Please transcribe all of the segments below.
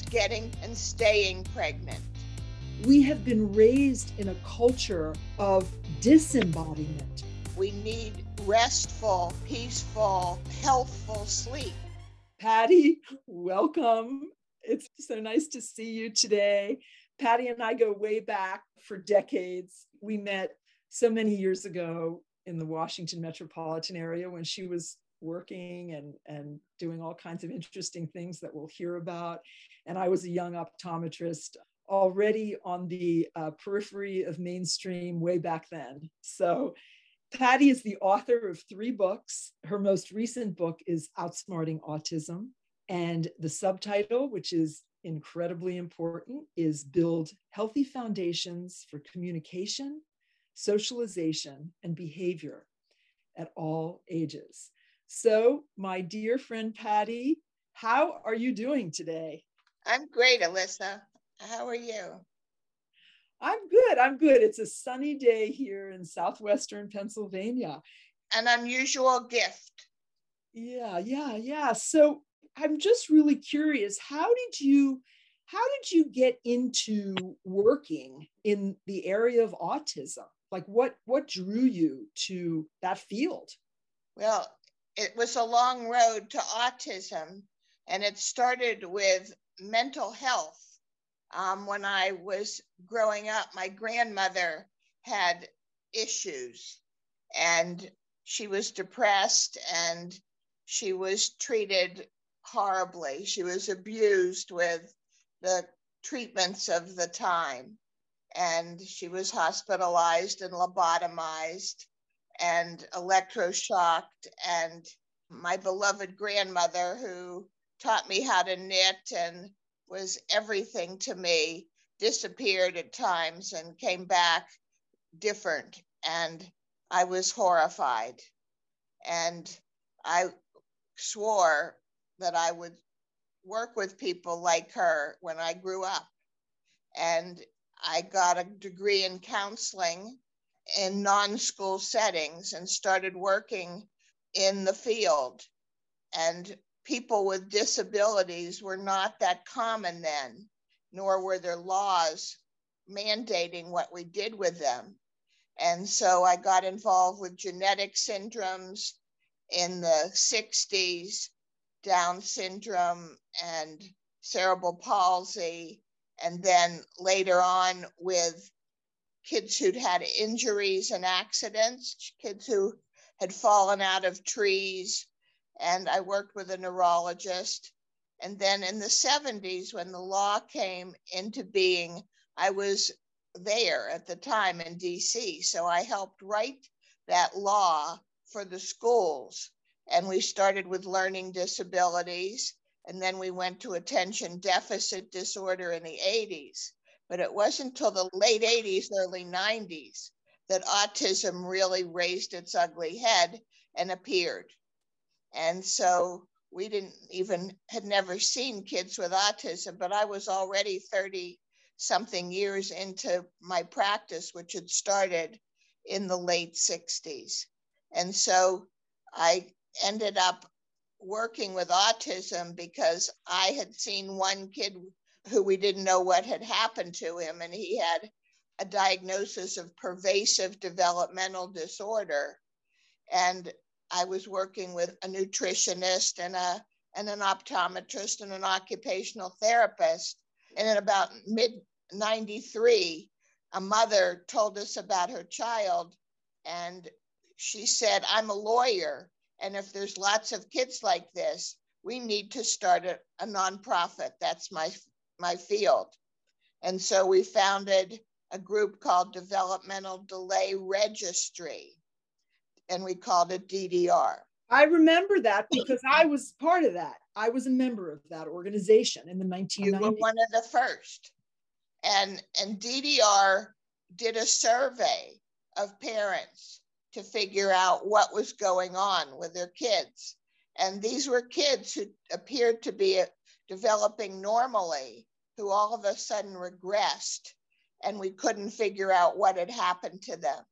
getting and staying pregnant. We have been raised in a culture of disembodiment. We need restful, peaceful, healthful sleep. Patty, welcome. It's so nice to see you today. Patty and I go way back for decades. We met so many years ago in the Washington metropolitan area when she was working and, and doing all kinds of interesting things that we'll hear about. And I was a young optometrist already on the uh, periphery of mainstream way back then. So Patty is the author of three books. Her most recent book is Outsmarting Autism. And the subtitle, which is incredibly important, is Build Healthy Foundations for Communication, Socialization, and Behavior at All Ages. So, my dear friend Patty, how are you doing today? I'm great, Alyssa. How are you? I'm good. I'm good. It's a sunny day here in southwestern Pennsylvania. An unusual gift. Yeah, yeah, yeah. So I'm just really curious. How did you how did you get into working in the area of autism? Like what what drew you to that field? Well, it was a long road to autism, and it started with mental health. Um, when I was growing up, my grandmother had issues and she was depressed and she was treated horribly. She was abused with the treatments of the time and she was hospitalized and lobotomized and electroshocked and my beloved grandmother who taught me how to knit and was everything to me disappeared at times and came back different and i was horrified. And i swore that i would work with people like her when i grew up. And i got a degree in counseling in non school settings and started working in the field. And people with disabilities were not that common then, nor were there laws mandating what we did with them. And so I got involved with genetic syndromes in the 60s, Down syndrome and cerebral palsy, and then later on with kids who'd had injuries and accidents, kids who had fallen out of trees. And I worked with a neurologist. And then in the 70s, when the law came into being, I was there at the time in DC. So I helped write that law for the schools. And we started with learning disabilities. And then we went to attention deficit disorder in the 80s. But it wasn't until the late 80s, early 90s that autism really raised its ugly head and appeared. And so we didn't even, had never seen kids with autism, but I was already 30 something years into my practice, which had started in the late 60s. And so I ended up working with autism because I had seen one kid who we didn't know what had happened to him. And he had a diagnosis of pervasive developmental disorder. And I was working with a nutritionist and a and an optometrist and an occupational therapist. And in about mid 93, a mother told us about her child. And she said, I'm a lawyer. And if there's lots of kids like this, we need to start a, a nonprofit. That's my my field. And so we founded a group called Developmental Delay Registry, and we called it DDR. I remember that because I was part of that. I was a member of that organization in the 1990s. You were one of the first. And, and DDR did a survey of parents to figure out what was going on with their kids. And these were kids who appeared to be developing normally who all of a sudden regressed and we couldn't figure out what had happened to them.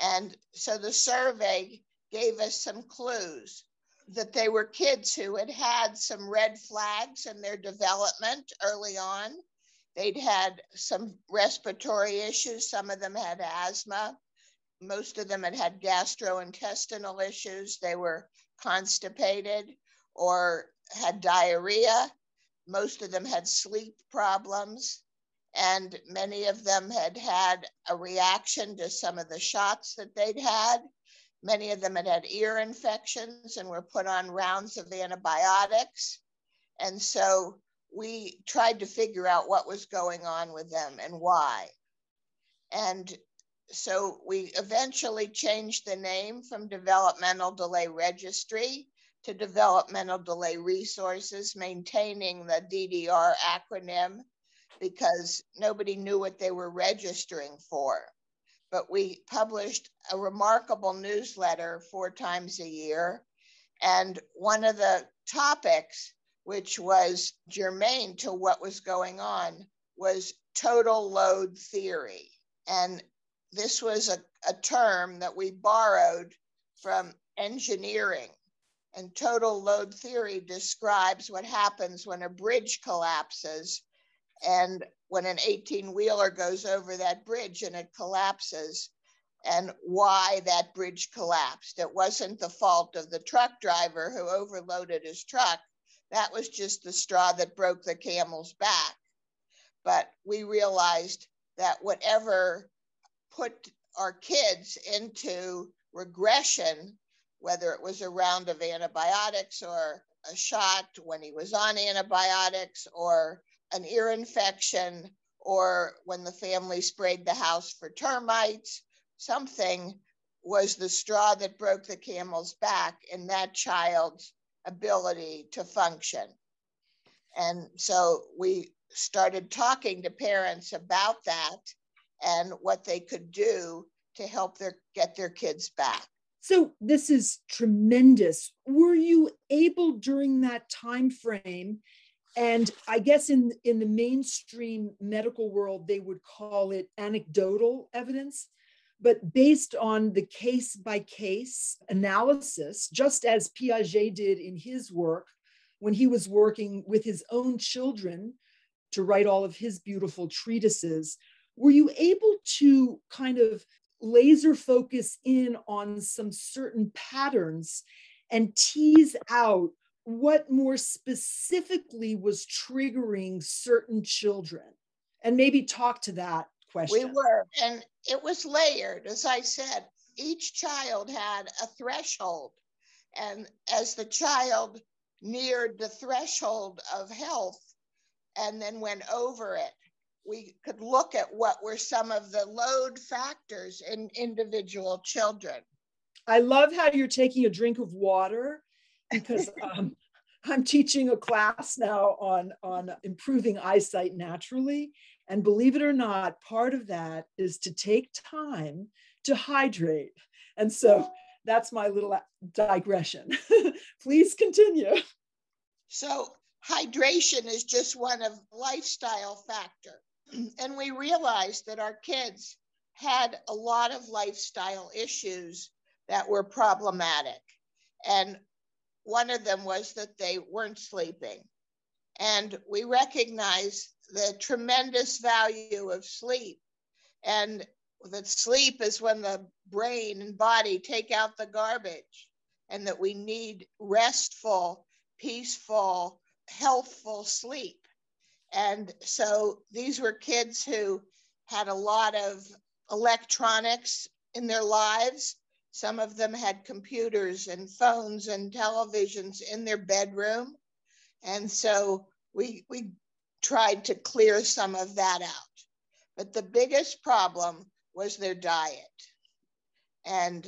And so the survey gave us some clues. that they were kids who had had some red flags in their development early on. They'd had some respiratory issues. Some of them had asthma. Most of them had had gastrointestinal issues. They were constipated or had diarrhea. Most of them had sleep problems. And many of them had had a reaction to some of the shots that they'd had. Many of them had had ear infections and were put on rounds of antibiotics. And so we tried to figure out what was going on with them and why. And so we eventually changed the name from Developmental Delay Registry to Developmental Delay Resources, maintaining the DDR acronym because nobody knew what they were registering for. But we published a remarkable newsletter four times a year. And one of the topics, which was germane to what was going on, was total load theory. And this was a, a term that we borrowed from engineering. And total load theory describes what happens when a bridge collapses and when an 18 wheeler goes over that bridge and it collapses and why that bridge collapsed. It wasn't the fault of the truck driver who overloaded his truck. That was just the straw that broke the camel's back. But we realized that whatever put our kids into regression, whether it was a round of antibiotics or a shot when he was on antibiotics or an ear infection or when the family sprayed the house for termites, something was the straw that broke the camel's back in that child's ability to function. And so we started talking to parents about that and what they could do to help their get their kids back. So this is tremendous. Were you able during that time frame and i guess in in the mainstream medical world they would call it anecdotal evidence but based on the case by case analysis just as piaget did in his work when he was working with his own children to write all of his beautiful treatises were you able to kind of laser focus in on some certain patterns and tease out what more specifically was triggering certain children and maybe talk to that question. We were, and it was layered. As I said, each child had a threshold. And as the child neared the threshold of health and then went over it, we could look at what were some of the load factors in individual children. I love how you're taking a drink of water because um, I'm teaching a class now on, on improving eyesight naturally. And believe it or not, part of that is to take time to hydrate. And so that's my little digression. Please continue. So, hydration is just one of lifestyle factor. And we realized that our kids had a lot of lifestyle issues that were problematic. And one of them was that they weren't sleeping. And we recognize the tremendous value of sleep. And that sleep is when the brain and body take out the garbage, and that we need restful, peaceful, healthful sleep. And so these were kids who had a lot of electronics in their lives some of them had computers and phones and televisions in their bedroom. And so we, we tried to clear some of that out. But the biggest problem was their diet. And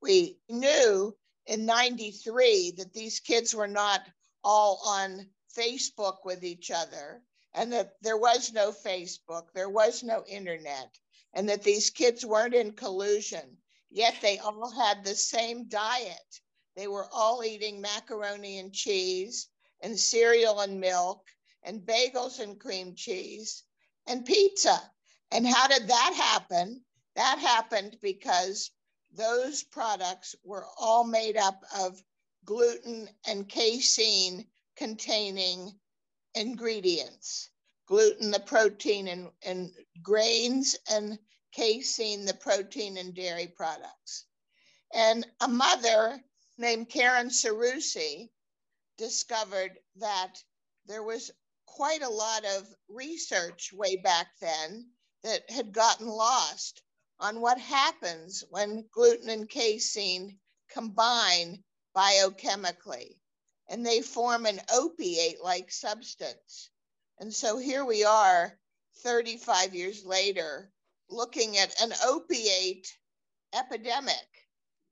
we knew in 93 that these kids were not all on Facebook with each other and that there was no Facebook, there was no internet, and that these kids weren't in collusion yet they all had the same diet. They were all eating macaroni and cheese and cereal and milk and bagels and cream cheese and pizza. And how did that happen? That happened because those products were all made up of gluten and casein containing ingredients. Gluten, the protein in, in grains, and casein, the protein in dairy products. And a mother named Karen Seroussi discovered that there was quite a lot of research way back then that had gotten lost on what happens when gluten and casein combine biochemically and they form an opiate like substance. And so here we are 35 years later looking at an opiate epidemic.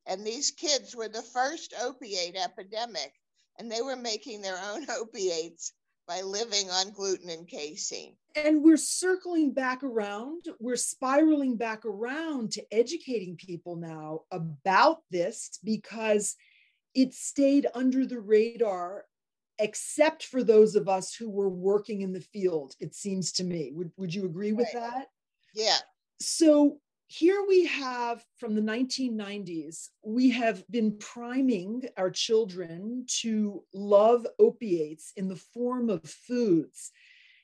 And these kids were the first opiate epidemic, and they were making their own opiates by living on gluten and casein. And we're circling back around, we're spiraling back around to educating people now about this because it stayed under the radar, except for those of us who were working in the field, it seems to me. Would, would you agree with right. that? Yeah. So here we have from the 1990s, we have been priming our children to love opiates in the form of foods.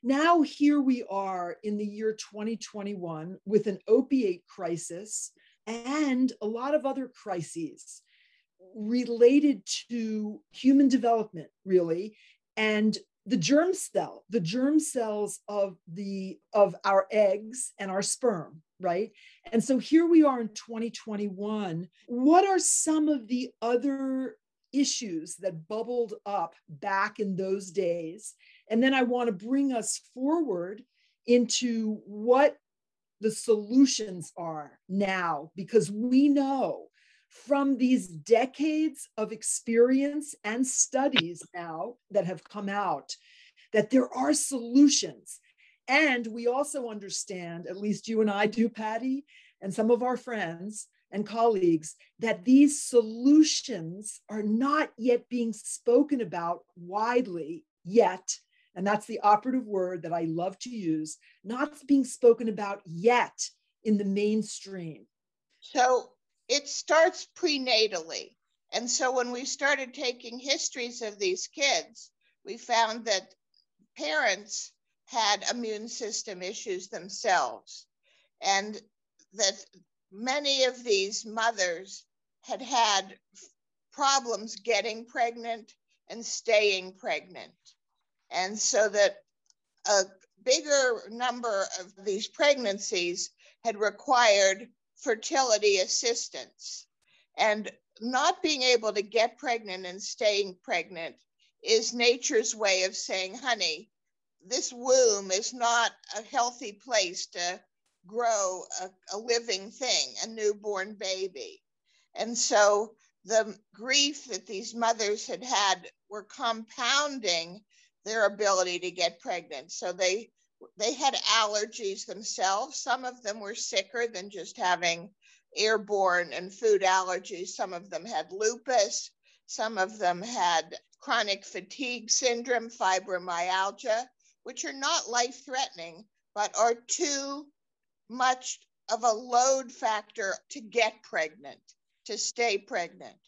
Now, here we are in the year 2021 with an opiate crisis and a lot of other crises related to human development, really, and the germ cell, the germ cells of the of our eggs and our sperm, right? And so here we are in 2021. What are some of the other issues that bubbled up back in those days? And then I want to bring us forward into what the solutions are now because we know from these decades of experience and studies now that have come out that there are solutions. And we also understand, at least you and I do, Patty, and some of our friends and colleagues, that these solutions are not yet being spoken about widely yet. And that's the operative word that I love to use, not being spoken about yet in the mainstream. So it starts prenatally. And so when we started taking histories of these kids, we found that parents had immune system issues themselves, and that many of these mothers had had problems getting pregnant and staying pregnant. And so that a bigger number of these pregnancies had required fertility assistance. And not being able to get pregnant and staying pregnant is nature's way of saying, honey, this womb is not a healthy place to grow a, a living thing, a newborn baby. And so the grief that these mothers had had were compounding their ability to get pregnant. So they they had allergies themselves. Some of them were sicker than just having airborne and food allergies. Some of them had lupus. Some of them had chronic fatigue syndrome, fibromyalgia, which are not life threatening, but are too much of a load factor to get pregnant, to stay pregnant.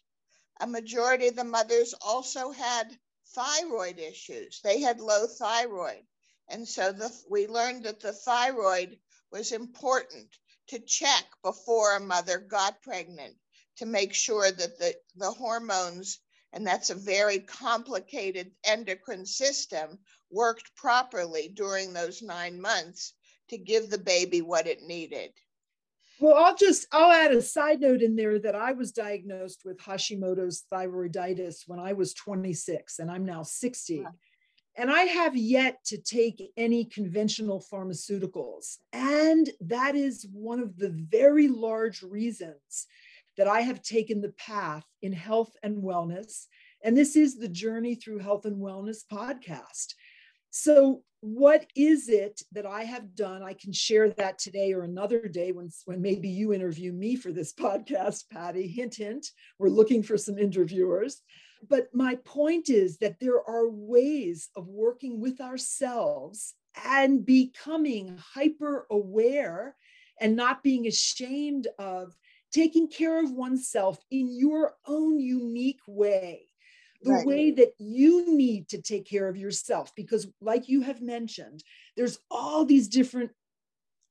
A majority of the mothers also had thyroid issues. They had low thyroid. And so the, we learned that the thyroid was important to check before a mother got pregnant to make sure that the, the hormones, and that's a very complicated endocrine system, worked properly during those nine months to give the baby what it needed. Well, I'll just I'll add a side note in there that I was diagnosed with Hashimoto's thyroiditis when I was 26 and I'm now 60. And I have yet to take any conventional pharmaceuticals. And that is one of the very large reasons that I have taken the path in health and wellness. And this is the Journey Through Health and Wellness podcast. So, what is it that I have done? I can share that today or another day when, when maybe you interview me for this podcast, Patty. Hint, hint, we're looking for some interviewers. But my point is that there are ways of working with ourselves and becoming hyper aware and not being ashamed of taking care of oneself in your own unique way. the right. way that you need to take care of yourself. Because, like you have mentioned, there's all these different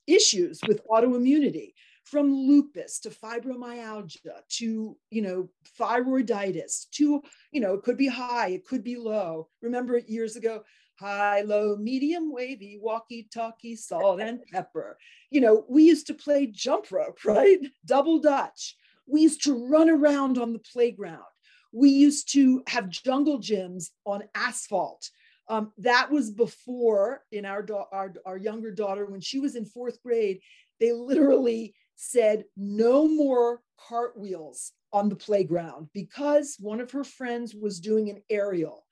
issues with autoimmunity from lupus to fibromyalgia to you know thyroiditis to you know it could be high it could be low. Remember years ago high low medium wavy walkie talkie salt and pepper. You know we used to play jump rope right? Double dutch. We used to run around on the playground. We used to have jungle gyms on asphalt. Um, that was before in our, our our younger daughter when she was in fourth grade they literally said no more cartwheels on the playground because one of her friends was doing an aerial,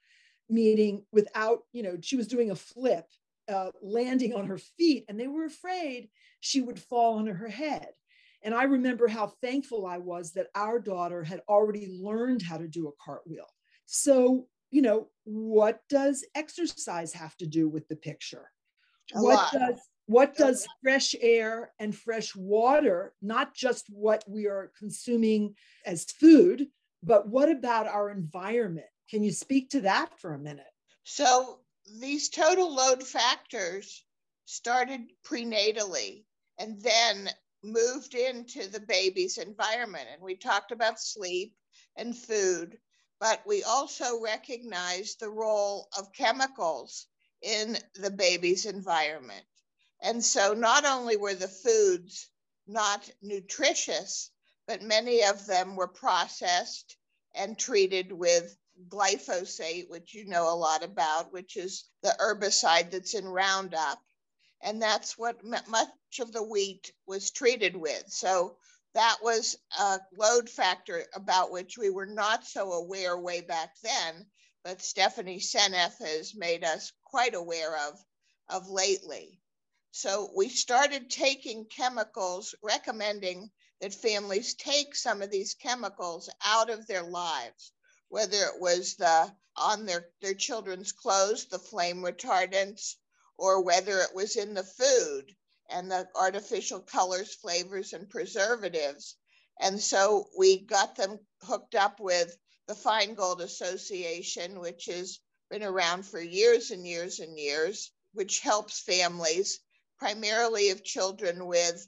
meaning without, you know, she was doing a flip, uh, landing on her feet, and they were afraid she would fall on her head. And I remember how thankful I was that our daughter had already learned how to do a cartwheel. So, you know, what does exercise have to do with the picture? A what lot. does what does fresh air and fresh water, not just what we are consuming as food, but what about our environment? Can you speak to that for a minute? So, these total load factors started prenatally and then moved into the baby's environment. And we talked about sleep and food, but we also recognized the role of chemicals in the baby's environment. And so not only were the foods not nutritious, but many of them were processed and treated with glyphosate, which you know a lot about, which is the herbicide that's in Roundup. And that's what much of the wheat was treated with. So that was a load factor about which we were not so aware way back then, but Stephanie Seneff has made us quite aware of, of lately. So we started taking chemicals, recommending that families take some of these chemicals out of their lives, whether it was the on their, their children's clothes, the flame retardants, or whether it was in the food and the artificial colors, flavors, and preservatives. And so we got them hooked up with the Feingold Association, which has been around for years and years and years, which helps families primarily of children with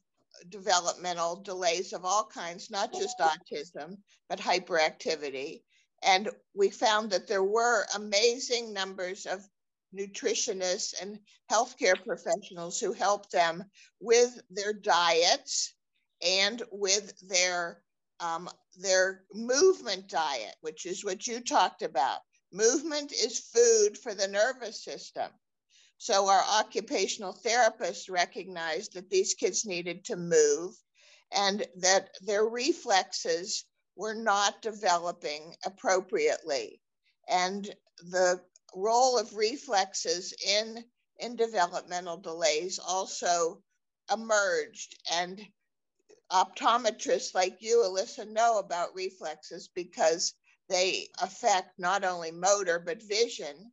developmental delays of all kinds, not just autism, but hyperactivity. And we found that there were amazing numbers of nutritionists and healthcare professionals who helped them with their diets and with their um, their movement diet, which is what you talked about. Movement is food for the nervous system. So our occupational therapists recognized that these kids needed to move and that their reflexes were not developing appropriately. And the role of reflexes in, in developmental delays also emerged. And optometrists like you, Alyssa, know about reflexes because they affect not only motor, but vision.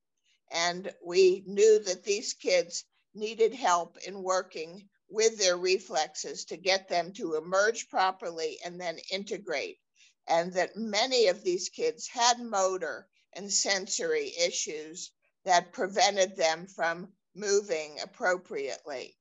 And we knew that these kids needed help in working with their reflexes to get them to emerge properly and then integrate. And that many of these kids had motor and sensory issues that prevented them from moving appropriately.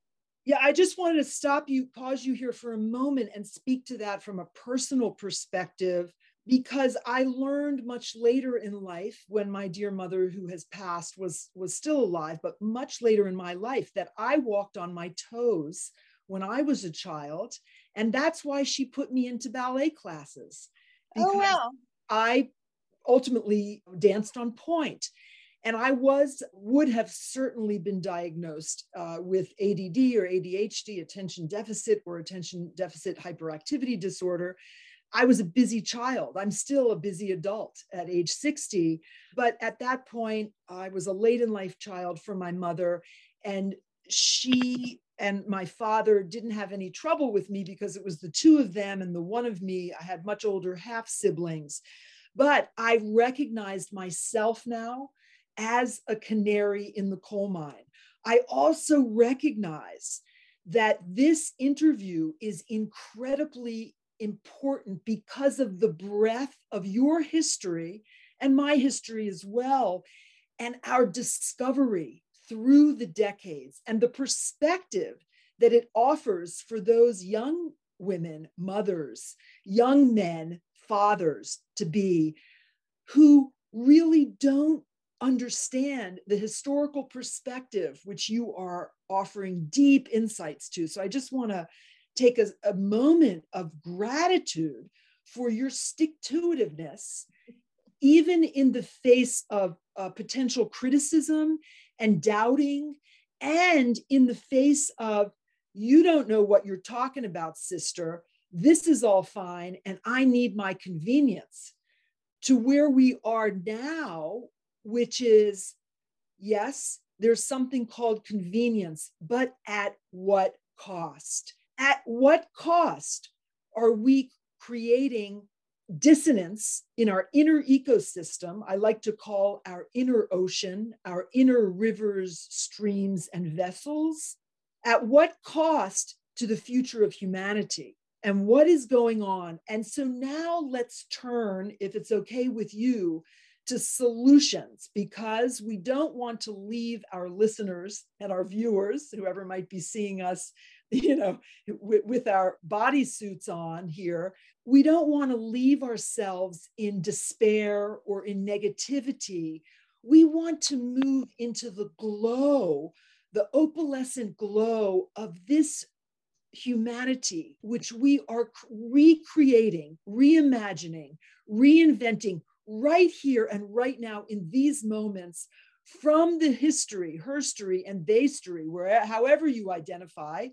Yeah, I just wanted to stop you, pause you here for a moment and speak to that from a personal perspective because I learned much later in life when my dear mother who has passed was was still alive but much later in my life that I walked on my toes when I was a child. And that's why she put me into ballet classes oh wow. I ultimately danced on and I was would have certainly been diagnosed uh, with ADD or ADHD attention deficit or attention deficit hyperactivity disorder I was a busy child. I'm still a busy adult at age 60. But at that point, I was a late in life child for my mother. And she and my father didn't have any trouble with me because it was the two of them and the one of me. I had much older half siblings. But I recognized myself now as a canary in the coal mine. I also recognize that this interview is incredibly important because of the breadth of your history and my history as well. And our discovery through the decades and the perspective that it offers for those young women, mothers, young men, fathers to be who really don't understand the historical perspective, which you are offering deep insights to. So I just want to take a, a moment of gratitude for your stick to itiveness, even in the face of uh, potential criticism and doubting, and in the face of, you don't know what you're talking about, sister. This is all fine, and I need my convenience. To where we are now, which is yes, there's something called convenience, but at what cost? At what cost are we creating dissonance in our inner ecosystem? I like to call our inner ocean, our inner rivers, streams, and vessels. At what cost to the future of humanity? And what is going on? And so now let's turn, if it's okay with you, to solutions because we don't want to leave our listeners and our viewers, whoever might be seeing us, you know, with, with our bodysuits on here, we don't want to leave ourselves in despair or in negativity. We want to move into the glow, the opalescent glow of this humanity, which we are recreating, reimagining, reinventing, right here and right now in these moments from the history, herstory, and theystory, where however you identify,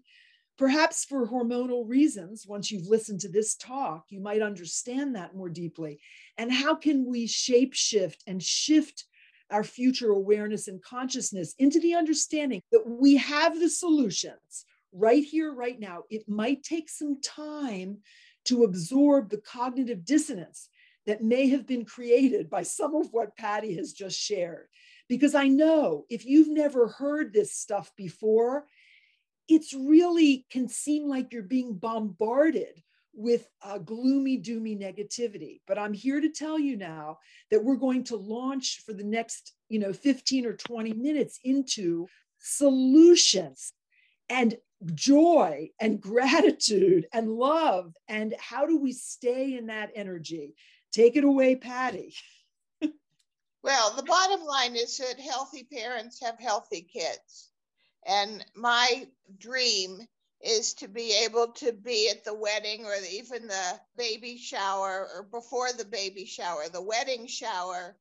perhaps for hormonal reasons, once you've listened to this talk, you might understand that more deeply. And how can we shape shift and shift our future awareness and consciousness into the understanding that we have the solutions right here, right now? It might take some time to absorb the cognitive dissonance that may have been created by some of what Patty has just shared. Because I know if you've never heard this stuff before, it's really can seem like you're being bombarded with a gloomy, doomy negativity. But I'm here to tell you now that we're going to launch for the next, you know, 15 or 20 minutes into solutions and joy and gratitude and love. And how do we stay in that energy? Take it away, Patty. well, the bottom line is that healthy parents have healthy kids. And my dream is to be able to be at the wedding or even the baby shower or before the baby shower, the wedding shower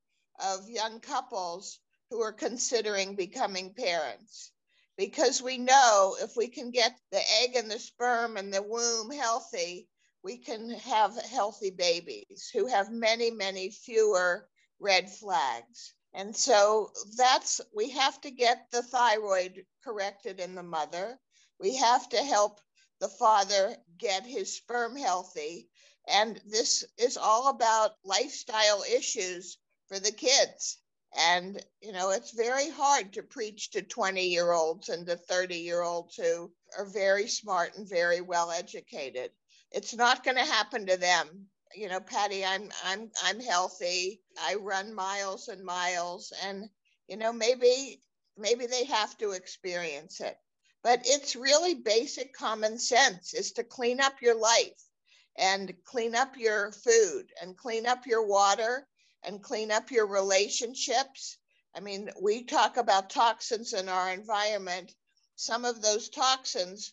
of young couples who are considering becoming parents. Because we know if we can get the egg and the sperm and the womb healthy, we can have healthy babies who have many, many fewer red flags. And so that's, we have to get the thyroid corrected in the mother. We have to help the father get his sperm healthy. And this is all about lifestyle issues for the kids. And, you know, it's very hard to preach to 20 year olds and to 30 year olds who are very smart and very well educated it's not going to happen to them you know patty i'm i'm i'm healthy. I run miles and miles and you know maybe maybe they have to experience it. But it's really basic common sense is to clean up your life and clean up your food and clean up your water and clean up your relationships. I mean we talk about toxins in our environment. Some of those toxins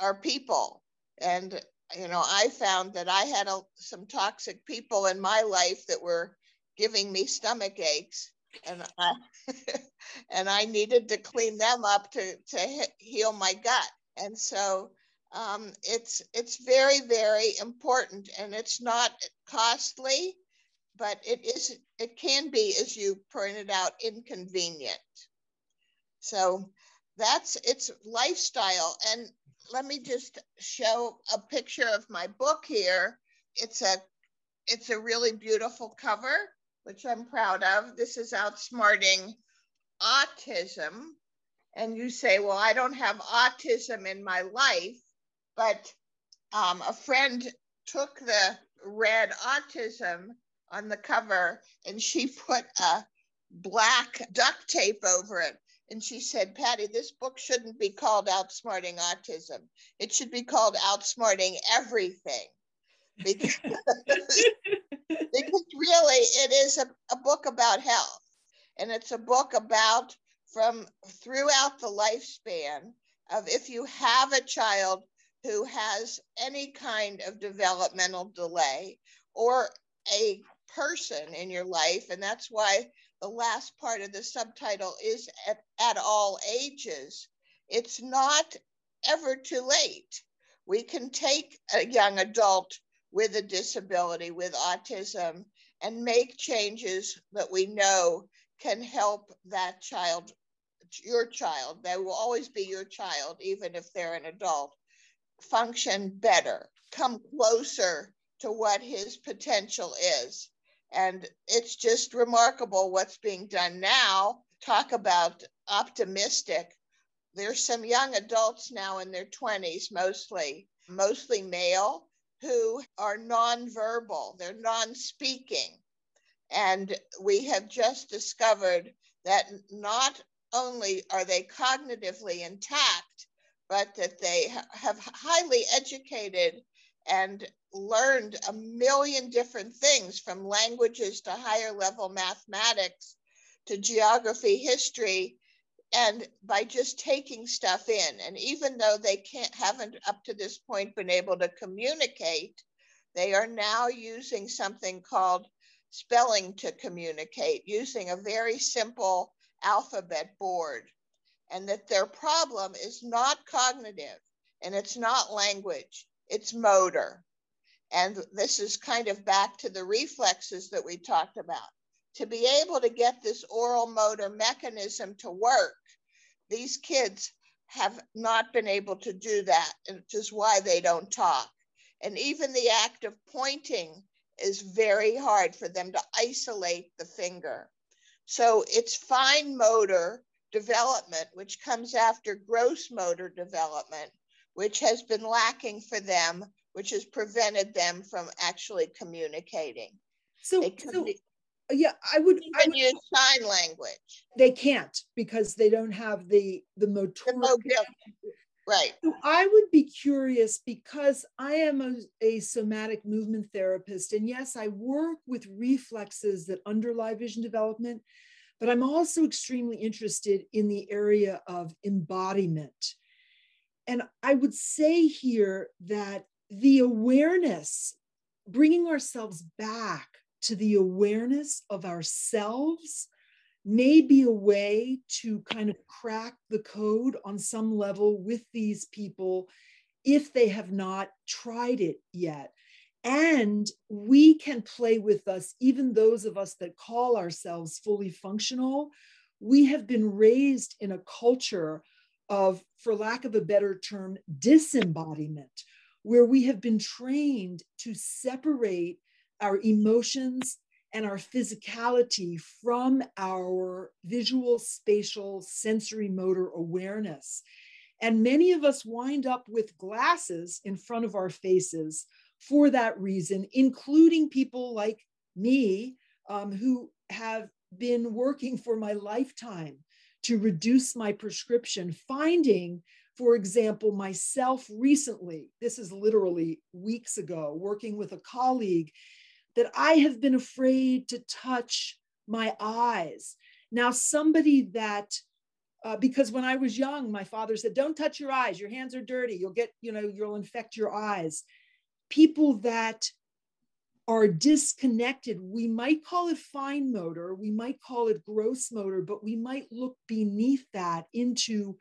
are people. And you know, I found that I had a, some toxic people in my life that were giving me stomach aches, and I and I needed to clean them up to to heal my gut. And so um, it's it's very very important, and it's not costly, but it is it can be, as you pointed out, inconvenient. So that's its lifestyle and let me just show a picture of my book here. It's a it's a really beautiful cover, which I'm proud of. This is Outsmarting Autism. And you say, well, I don't have autism in my life, but um, a friend took the red autism on the cover and she put a black duct tape over it. And she said, Patty, this book shouldn't be called Outsmarting Autism. It should be called Outsmarting Everything. Because, because really, it is a, a book about health. And it's a book about from throughout the lifespan of if you have a child who has any kind of developmental delay or a person in your life. And that's why the last part of the subtitle is at, at all ages. It's not ever too late. We can take a young adult with a disability, with autism, and make changes that we know can help that child, your child, they will always be your child, even if they're an adult, function better, come closer to what his potential is. And it's just remarkable what's being done now. Talk about optimistic. There's some young adults now in their 20s, mostly, mostly male, who are nonverbal, they're non speaking. And we have just discovered that not only are they cognitively intact, but that they have highly educated and learned a million different things from languages to higher level mathematics to geography, history, and by just taking stuff in. And even though they can't haven't up to this point been able to communicate, they are now using something called spelling to communicate, using a very simple alphabet board. And that their problem is not cognitive and it's not language, it's motor. And this is kind of back to the reflexes that we talked about. To be able to get this oral motor mechanism to work, these kids have not been able to do that, which is why they don't talk. And even the act of pointing is very hard for them to isolate the finger. So it's fine motor development, which comes after gross motor development, which has been lacking for them, which has prevented them from actually communicating. So, so yeah, I would, I would use sign language. They can't because they don't have the the motoric. Right. So I would be curious because I am a, a, somatic movement therapist. And yes, I work with reflexes that underlie vision development, but I'm also extremely interested in the area of embodiment. And I would say here that the awareness, bringing ourselves back to the awareness of ourselves, may be a way to kind of crack the code on some level with these people if they have not tried it yet. And we can play with us, even those of us that call ourselves fully functional. We have been raised in a culture of, for lack of a better term, disembodiment, where we have been trained to separate our emotions and our physicality from our visual, spatial, sensory motor awareness. And many of us wind up with glasses in front of our faces for that reason, including people like me um, who have been working for my lifetime to reduce my prescription, finding, for example, myself recently, this is literally weeks ago, working with a colleague, that I have been afraid to touch my eyes. Now, somebody that uh, because when I was young, my father said, "Don't touch your eyes. Your hands are dirty. You'll get, you know, you'll infect your eyes." People that are disconnected. We might call it fine motor, we might call it gross motor, but we might look beneath that into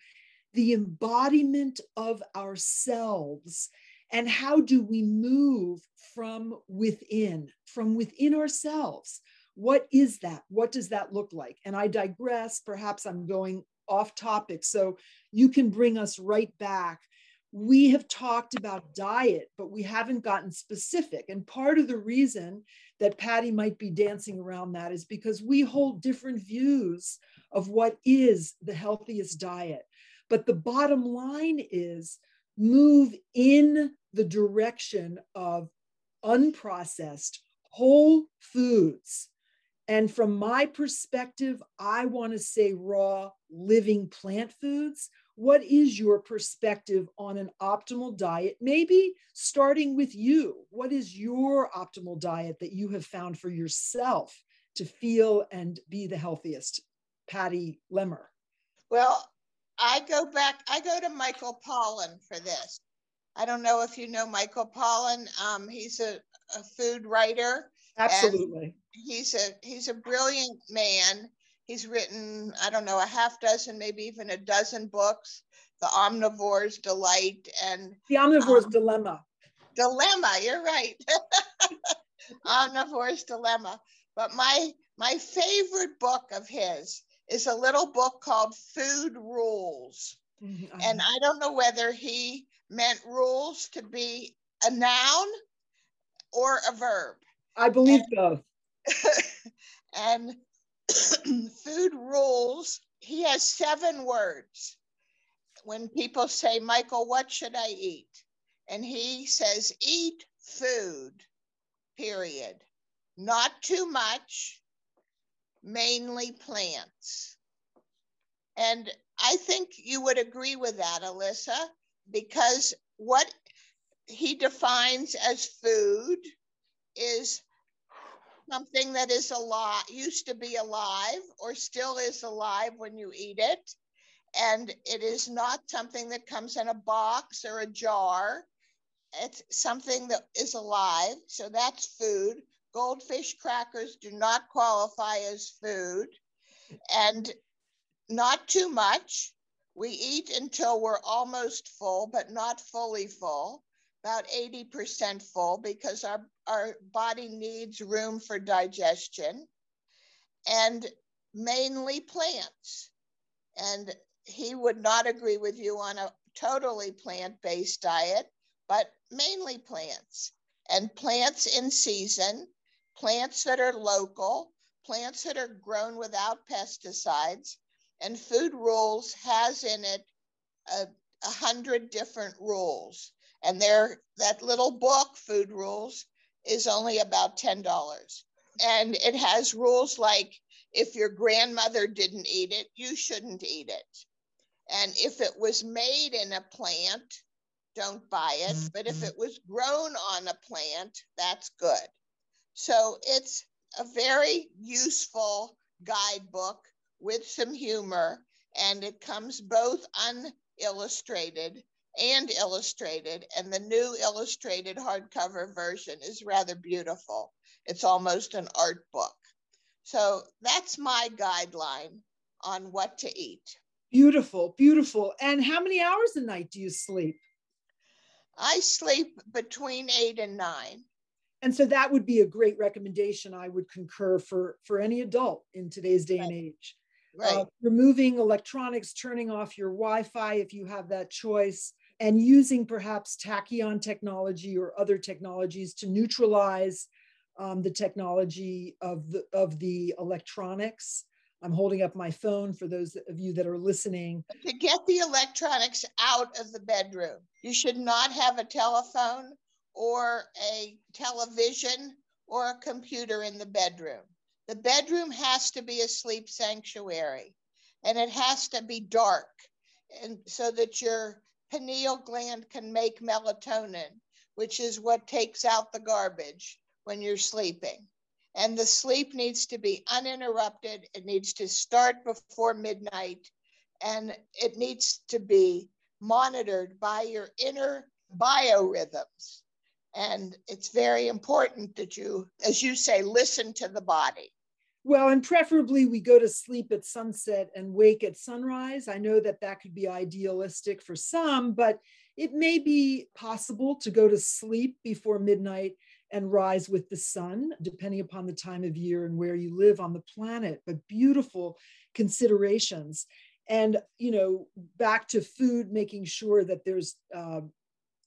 the embodiment of ourselves. And how do we move from within, from within ourselves? What is that? What does that look like? And I digress. Perhaps I'm going off topic. So you can bring us right back we have talked about diet, but we haven't gotten specific. And part of the reason that Patty might be dancing around that is because we hold different views of what is the healthiest diet. But the bottom line is move in the direction of unprocessed, whole foods. And from my perspective, I want to say raw, living plant foods. What is your perspective on an optimal diet? Maybe starting with you. What is your optimal diet that you have found for yourself to feel and be the healthiest? Patty Lemer. Well, I go back, I go to Michael Pollan for this. I don't know if you know Michael Pollan. Um, he's a, a food writer. Absolutely. He's a he's a brilliant man. He's written, I don't know, a half dozen, maybe even a dozen books. The Omnivore's Delight and The Omnivore's um, Dilemma. Dilemma, you're right. Omnivore's Dilemma. But my my favorite book of his is a little book called Food Rules. Mm-hmm. And I don't know whether he meant rules to be a noun or a verb. I believe and, both. and food rules, he has seven words. When people say, Michael, what should I eat? And he says, eat food, period. Not too much, mainly plants. And I think you would agree with that, Alyssa, because what he defines as food is something that is alive, used to be alive, or still is alive when you eat it. And it is not something that comes in a box or a jar. It's something that is alive. So that's food. Goldfish crackers do not qualify as food. And not too much. We eat until we're almost full, but not fully full, about 80% full because our, our body needs room for digestion and mainly plants. And he would not agree with you on a totally plant based diet, but mainly plants and plants in season, plants that are local, plants that are grown without pesticides, and food rules has in it a, a hundred different rules and there that little book food rules is only about $10 and it has rules like if your grandmother didn't eat it you shouldn't eat it. And if it was made in a plant don't buy it. Mm-hmm. But if it was grown on a plant that's good. So it's a very useful guidebook with some humor, and it comes both unillustrated and illustrated. And the new illustrated hardcover version is rather beautiful. It's almost an art book. So that's my guideline on what to eat. Beautiful, beautiful. And how many hours a night do you sleep? I sleep between eight and nine. And so that would be a great recommendation. I would concur for for any adult in today's day right. and age. Right. Uh, removing electronics, turning off your Wi Fi if you have that choice, and using perhaps tachyon technology or other technologies to neutralize um, the technology of the, of the electronics. I'm holding up my phone for those of you that are listening. To get the electronics out of the bedroom, you should not have a telephone or a television or a computer in the bedroom. The bedroom has to be a sleep sanctuary and it has to be dark and so that your pineal gland can make melatonin, which is what takes out the garbage when you're sleeping. And the sleep needs to be uninterrupted. It needs to start before midnight and it needs to be monitored by your inner biorhythms. And it's very important that you, as you say, listen to the body. Well, and preferably we go to sleep at sunset and wake at sunrise. I know that that could be idealistic for some, but it may be possible to go to sleep before midnight and rise with the sun, depending upon the time of year and where you live on the planet. But beautiful considerations. And, you know, back to food, making sure that there's uh,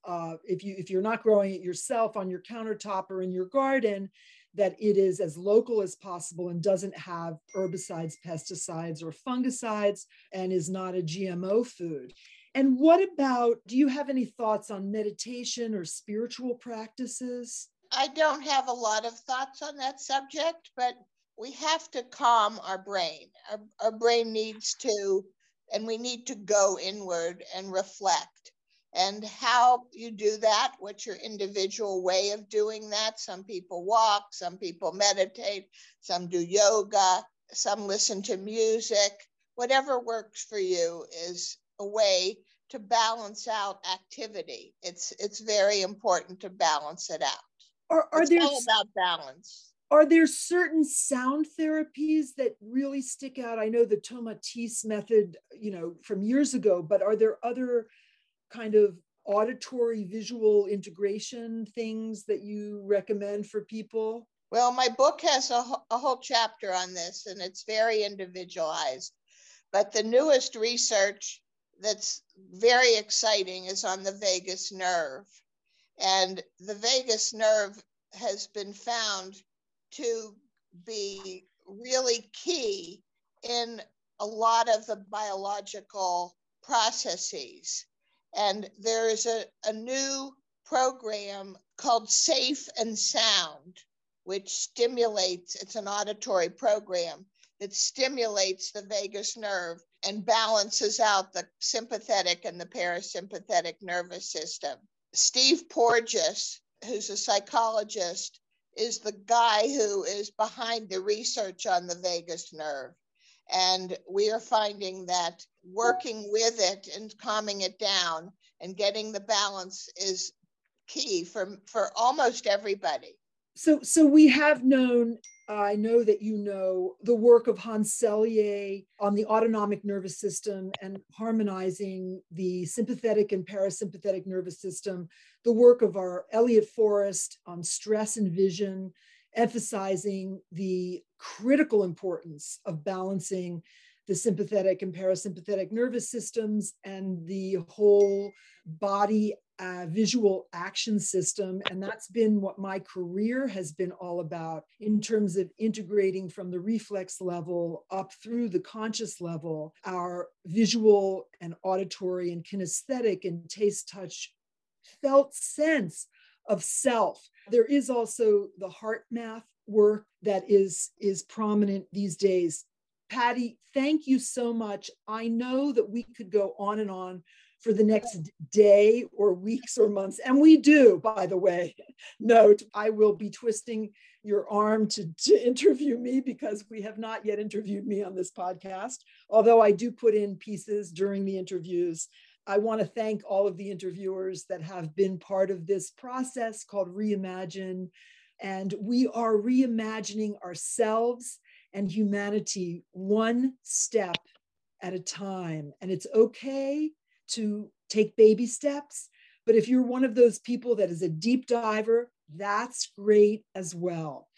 uh, if you if you're not growing it yourself on your countertop or in your garden, that it is as local as possible and doesn't have herbicides, pesticides, or fungicides, and is not a GMO food. And what about, do you have any thoughts on meditation or spiritual practices? I don't have a lot of thoughts on that subject, but we have to calm our brain. Our, our brain needs to, and we need to go inward and reflect. And how you do that, what's your individual way of doing that? Some people walk, some people meditate, some do yoga, some listen to music. Whatever works for you is a way to balance out activity. It's it's very important to balance it out. Are, are it's there all about balance? Are there certain sound therapies that really stick out? I know the Tomatis method, you know, from years ago, but are there other kind of auditory visual integration things that you recommend for people? Well, my book has a, a whole chapter on this and it's very individualized. But the newest research that's very exciting is on the vagus nerve. And the vagus nerve has been found to be really key in a lot of the biological processes. And there is a, a new program called Safe and Sound, which stimulates, it's an auditory program that stimulates the vagus nerve and balances out the sympathetic and the parasympathetic nervous system. Steve Porges, who's a psychologist, is the guy who is behind the research on the vagus nerve. And we are finding that working with it and calming it down and getting the balance is key for, for almost everybody. So, so we have known I know that you know the work of Hans Selye on the autonomic nervous system and harmonizing the sympathetic and parasympathetic nervous system, the work of our Elliot Forrest on stress and vision, emphasizing the critical importance of balancing the sympathetic and parasympathetic nervous systems and the whole body uh, visual action system. And that's been what my career has been all about in terms of integrating from the reflex level up through the conscious level, our visual and auditory and kinesthetic and taste, touch, felt sense of self. There is also the HeartMath work that is, is prominent these days. Patty, thank you so much. I know that we could go on and on for the next day or weeks or months. And we do, by the way. Note, I will be twisting your arm to, to interview me because we have not yet interviewed me on this podcast, although I do put in pieces during the interviews. I want to thank all of the interviewers that have been part of this process called Reimagine. And we are reimagining ourselves and humanity one step at a time. And it's okay to take baby steps. But if you're one of those people that is a deep diver, that's great as well.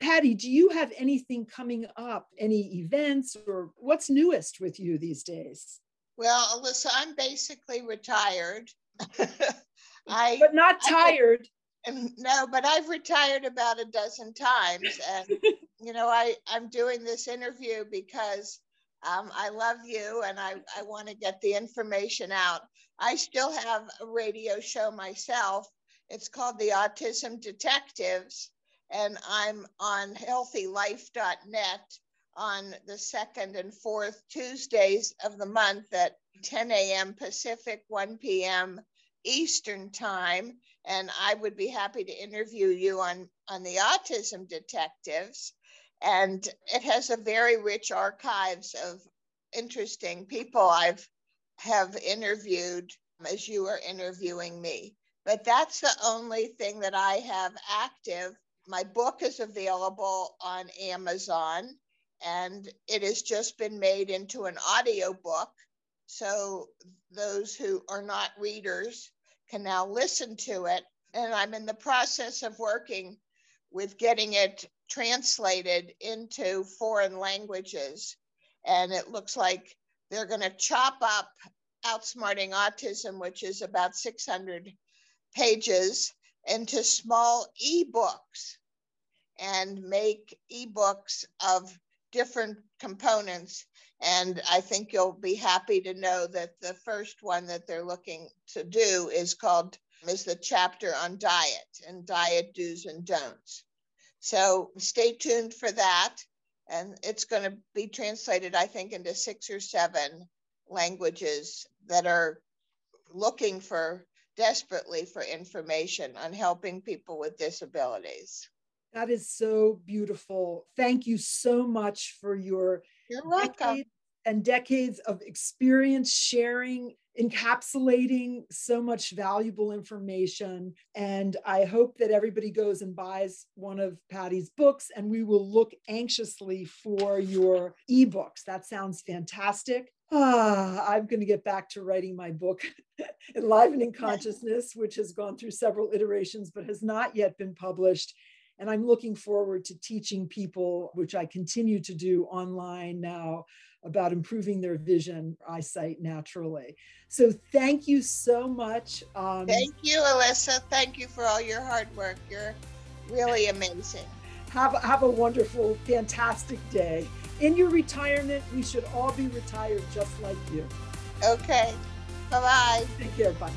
Patty, do you have anything coming up, any events, or what's newest with you these days? Well, Alyssa, I'm basically retired. I but not tired. I, no, but I've retired about a dozen times, and you know, I I'm doing this interview because um, I love you and I, I want to get the information out. I still have a radio show myself. It's called the Autism Detectives, and I'm on healthylife.net on the second and fourth Tuesdays of the month at 10 a.m. Pacific, 1 p.m. Eastern Time. And I would be happy to interview you on, on the Autism Detectives and it has a very rich archives of interesting people I've have interviewed as you are interviewing me. But that's the only thing that I have active. My book is available on Amazon and it has just been made into an audio book. So those who are not readers can now listen to it. And I'm in the process of working with getting it translated into foreign languages. And it looks like they're going to chop up Outsmarting Autism, which is about 600 pages, into small ebooks and make ebooks of different components. And I think you'll be happy to know that the first one that they're looking to do is called is the chapter on diet and diet do's and don'ts. So stay tuned for that. And it's going to be translated, I think, into six or seven languages that are looking for desperately for information on helping people with disabilities. That is so beautiful. Thank you so much for your welcome. and decades of experience sharing, encapsulating so much valuable information. And I hope that everybody goes and buys one of Patty's books, and we will look anxiously for your ebooks. That sounds fantastic. Ah, I'm going to get back to writing my book, Enlivening Consciousness, which has gone through several iterations but has not yet been published. And I'm looking forward to teaching people, which I continue to do online now, about improving their vision, eyesight naturally. So thank you so much. Um, thank you, Alyssa. Thank you for all your hard work. You're really amazing. Have, have a wonderful, fantastic day. In your retirement, we should all be retired just like you. Okay. Bye bye. Take care. Bye.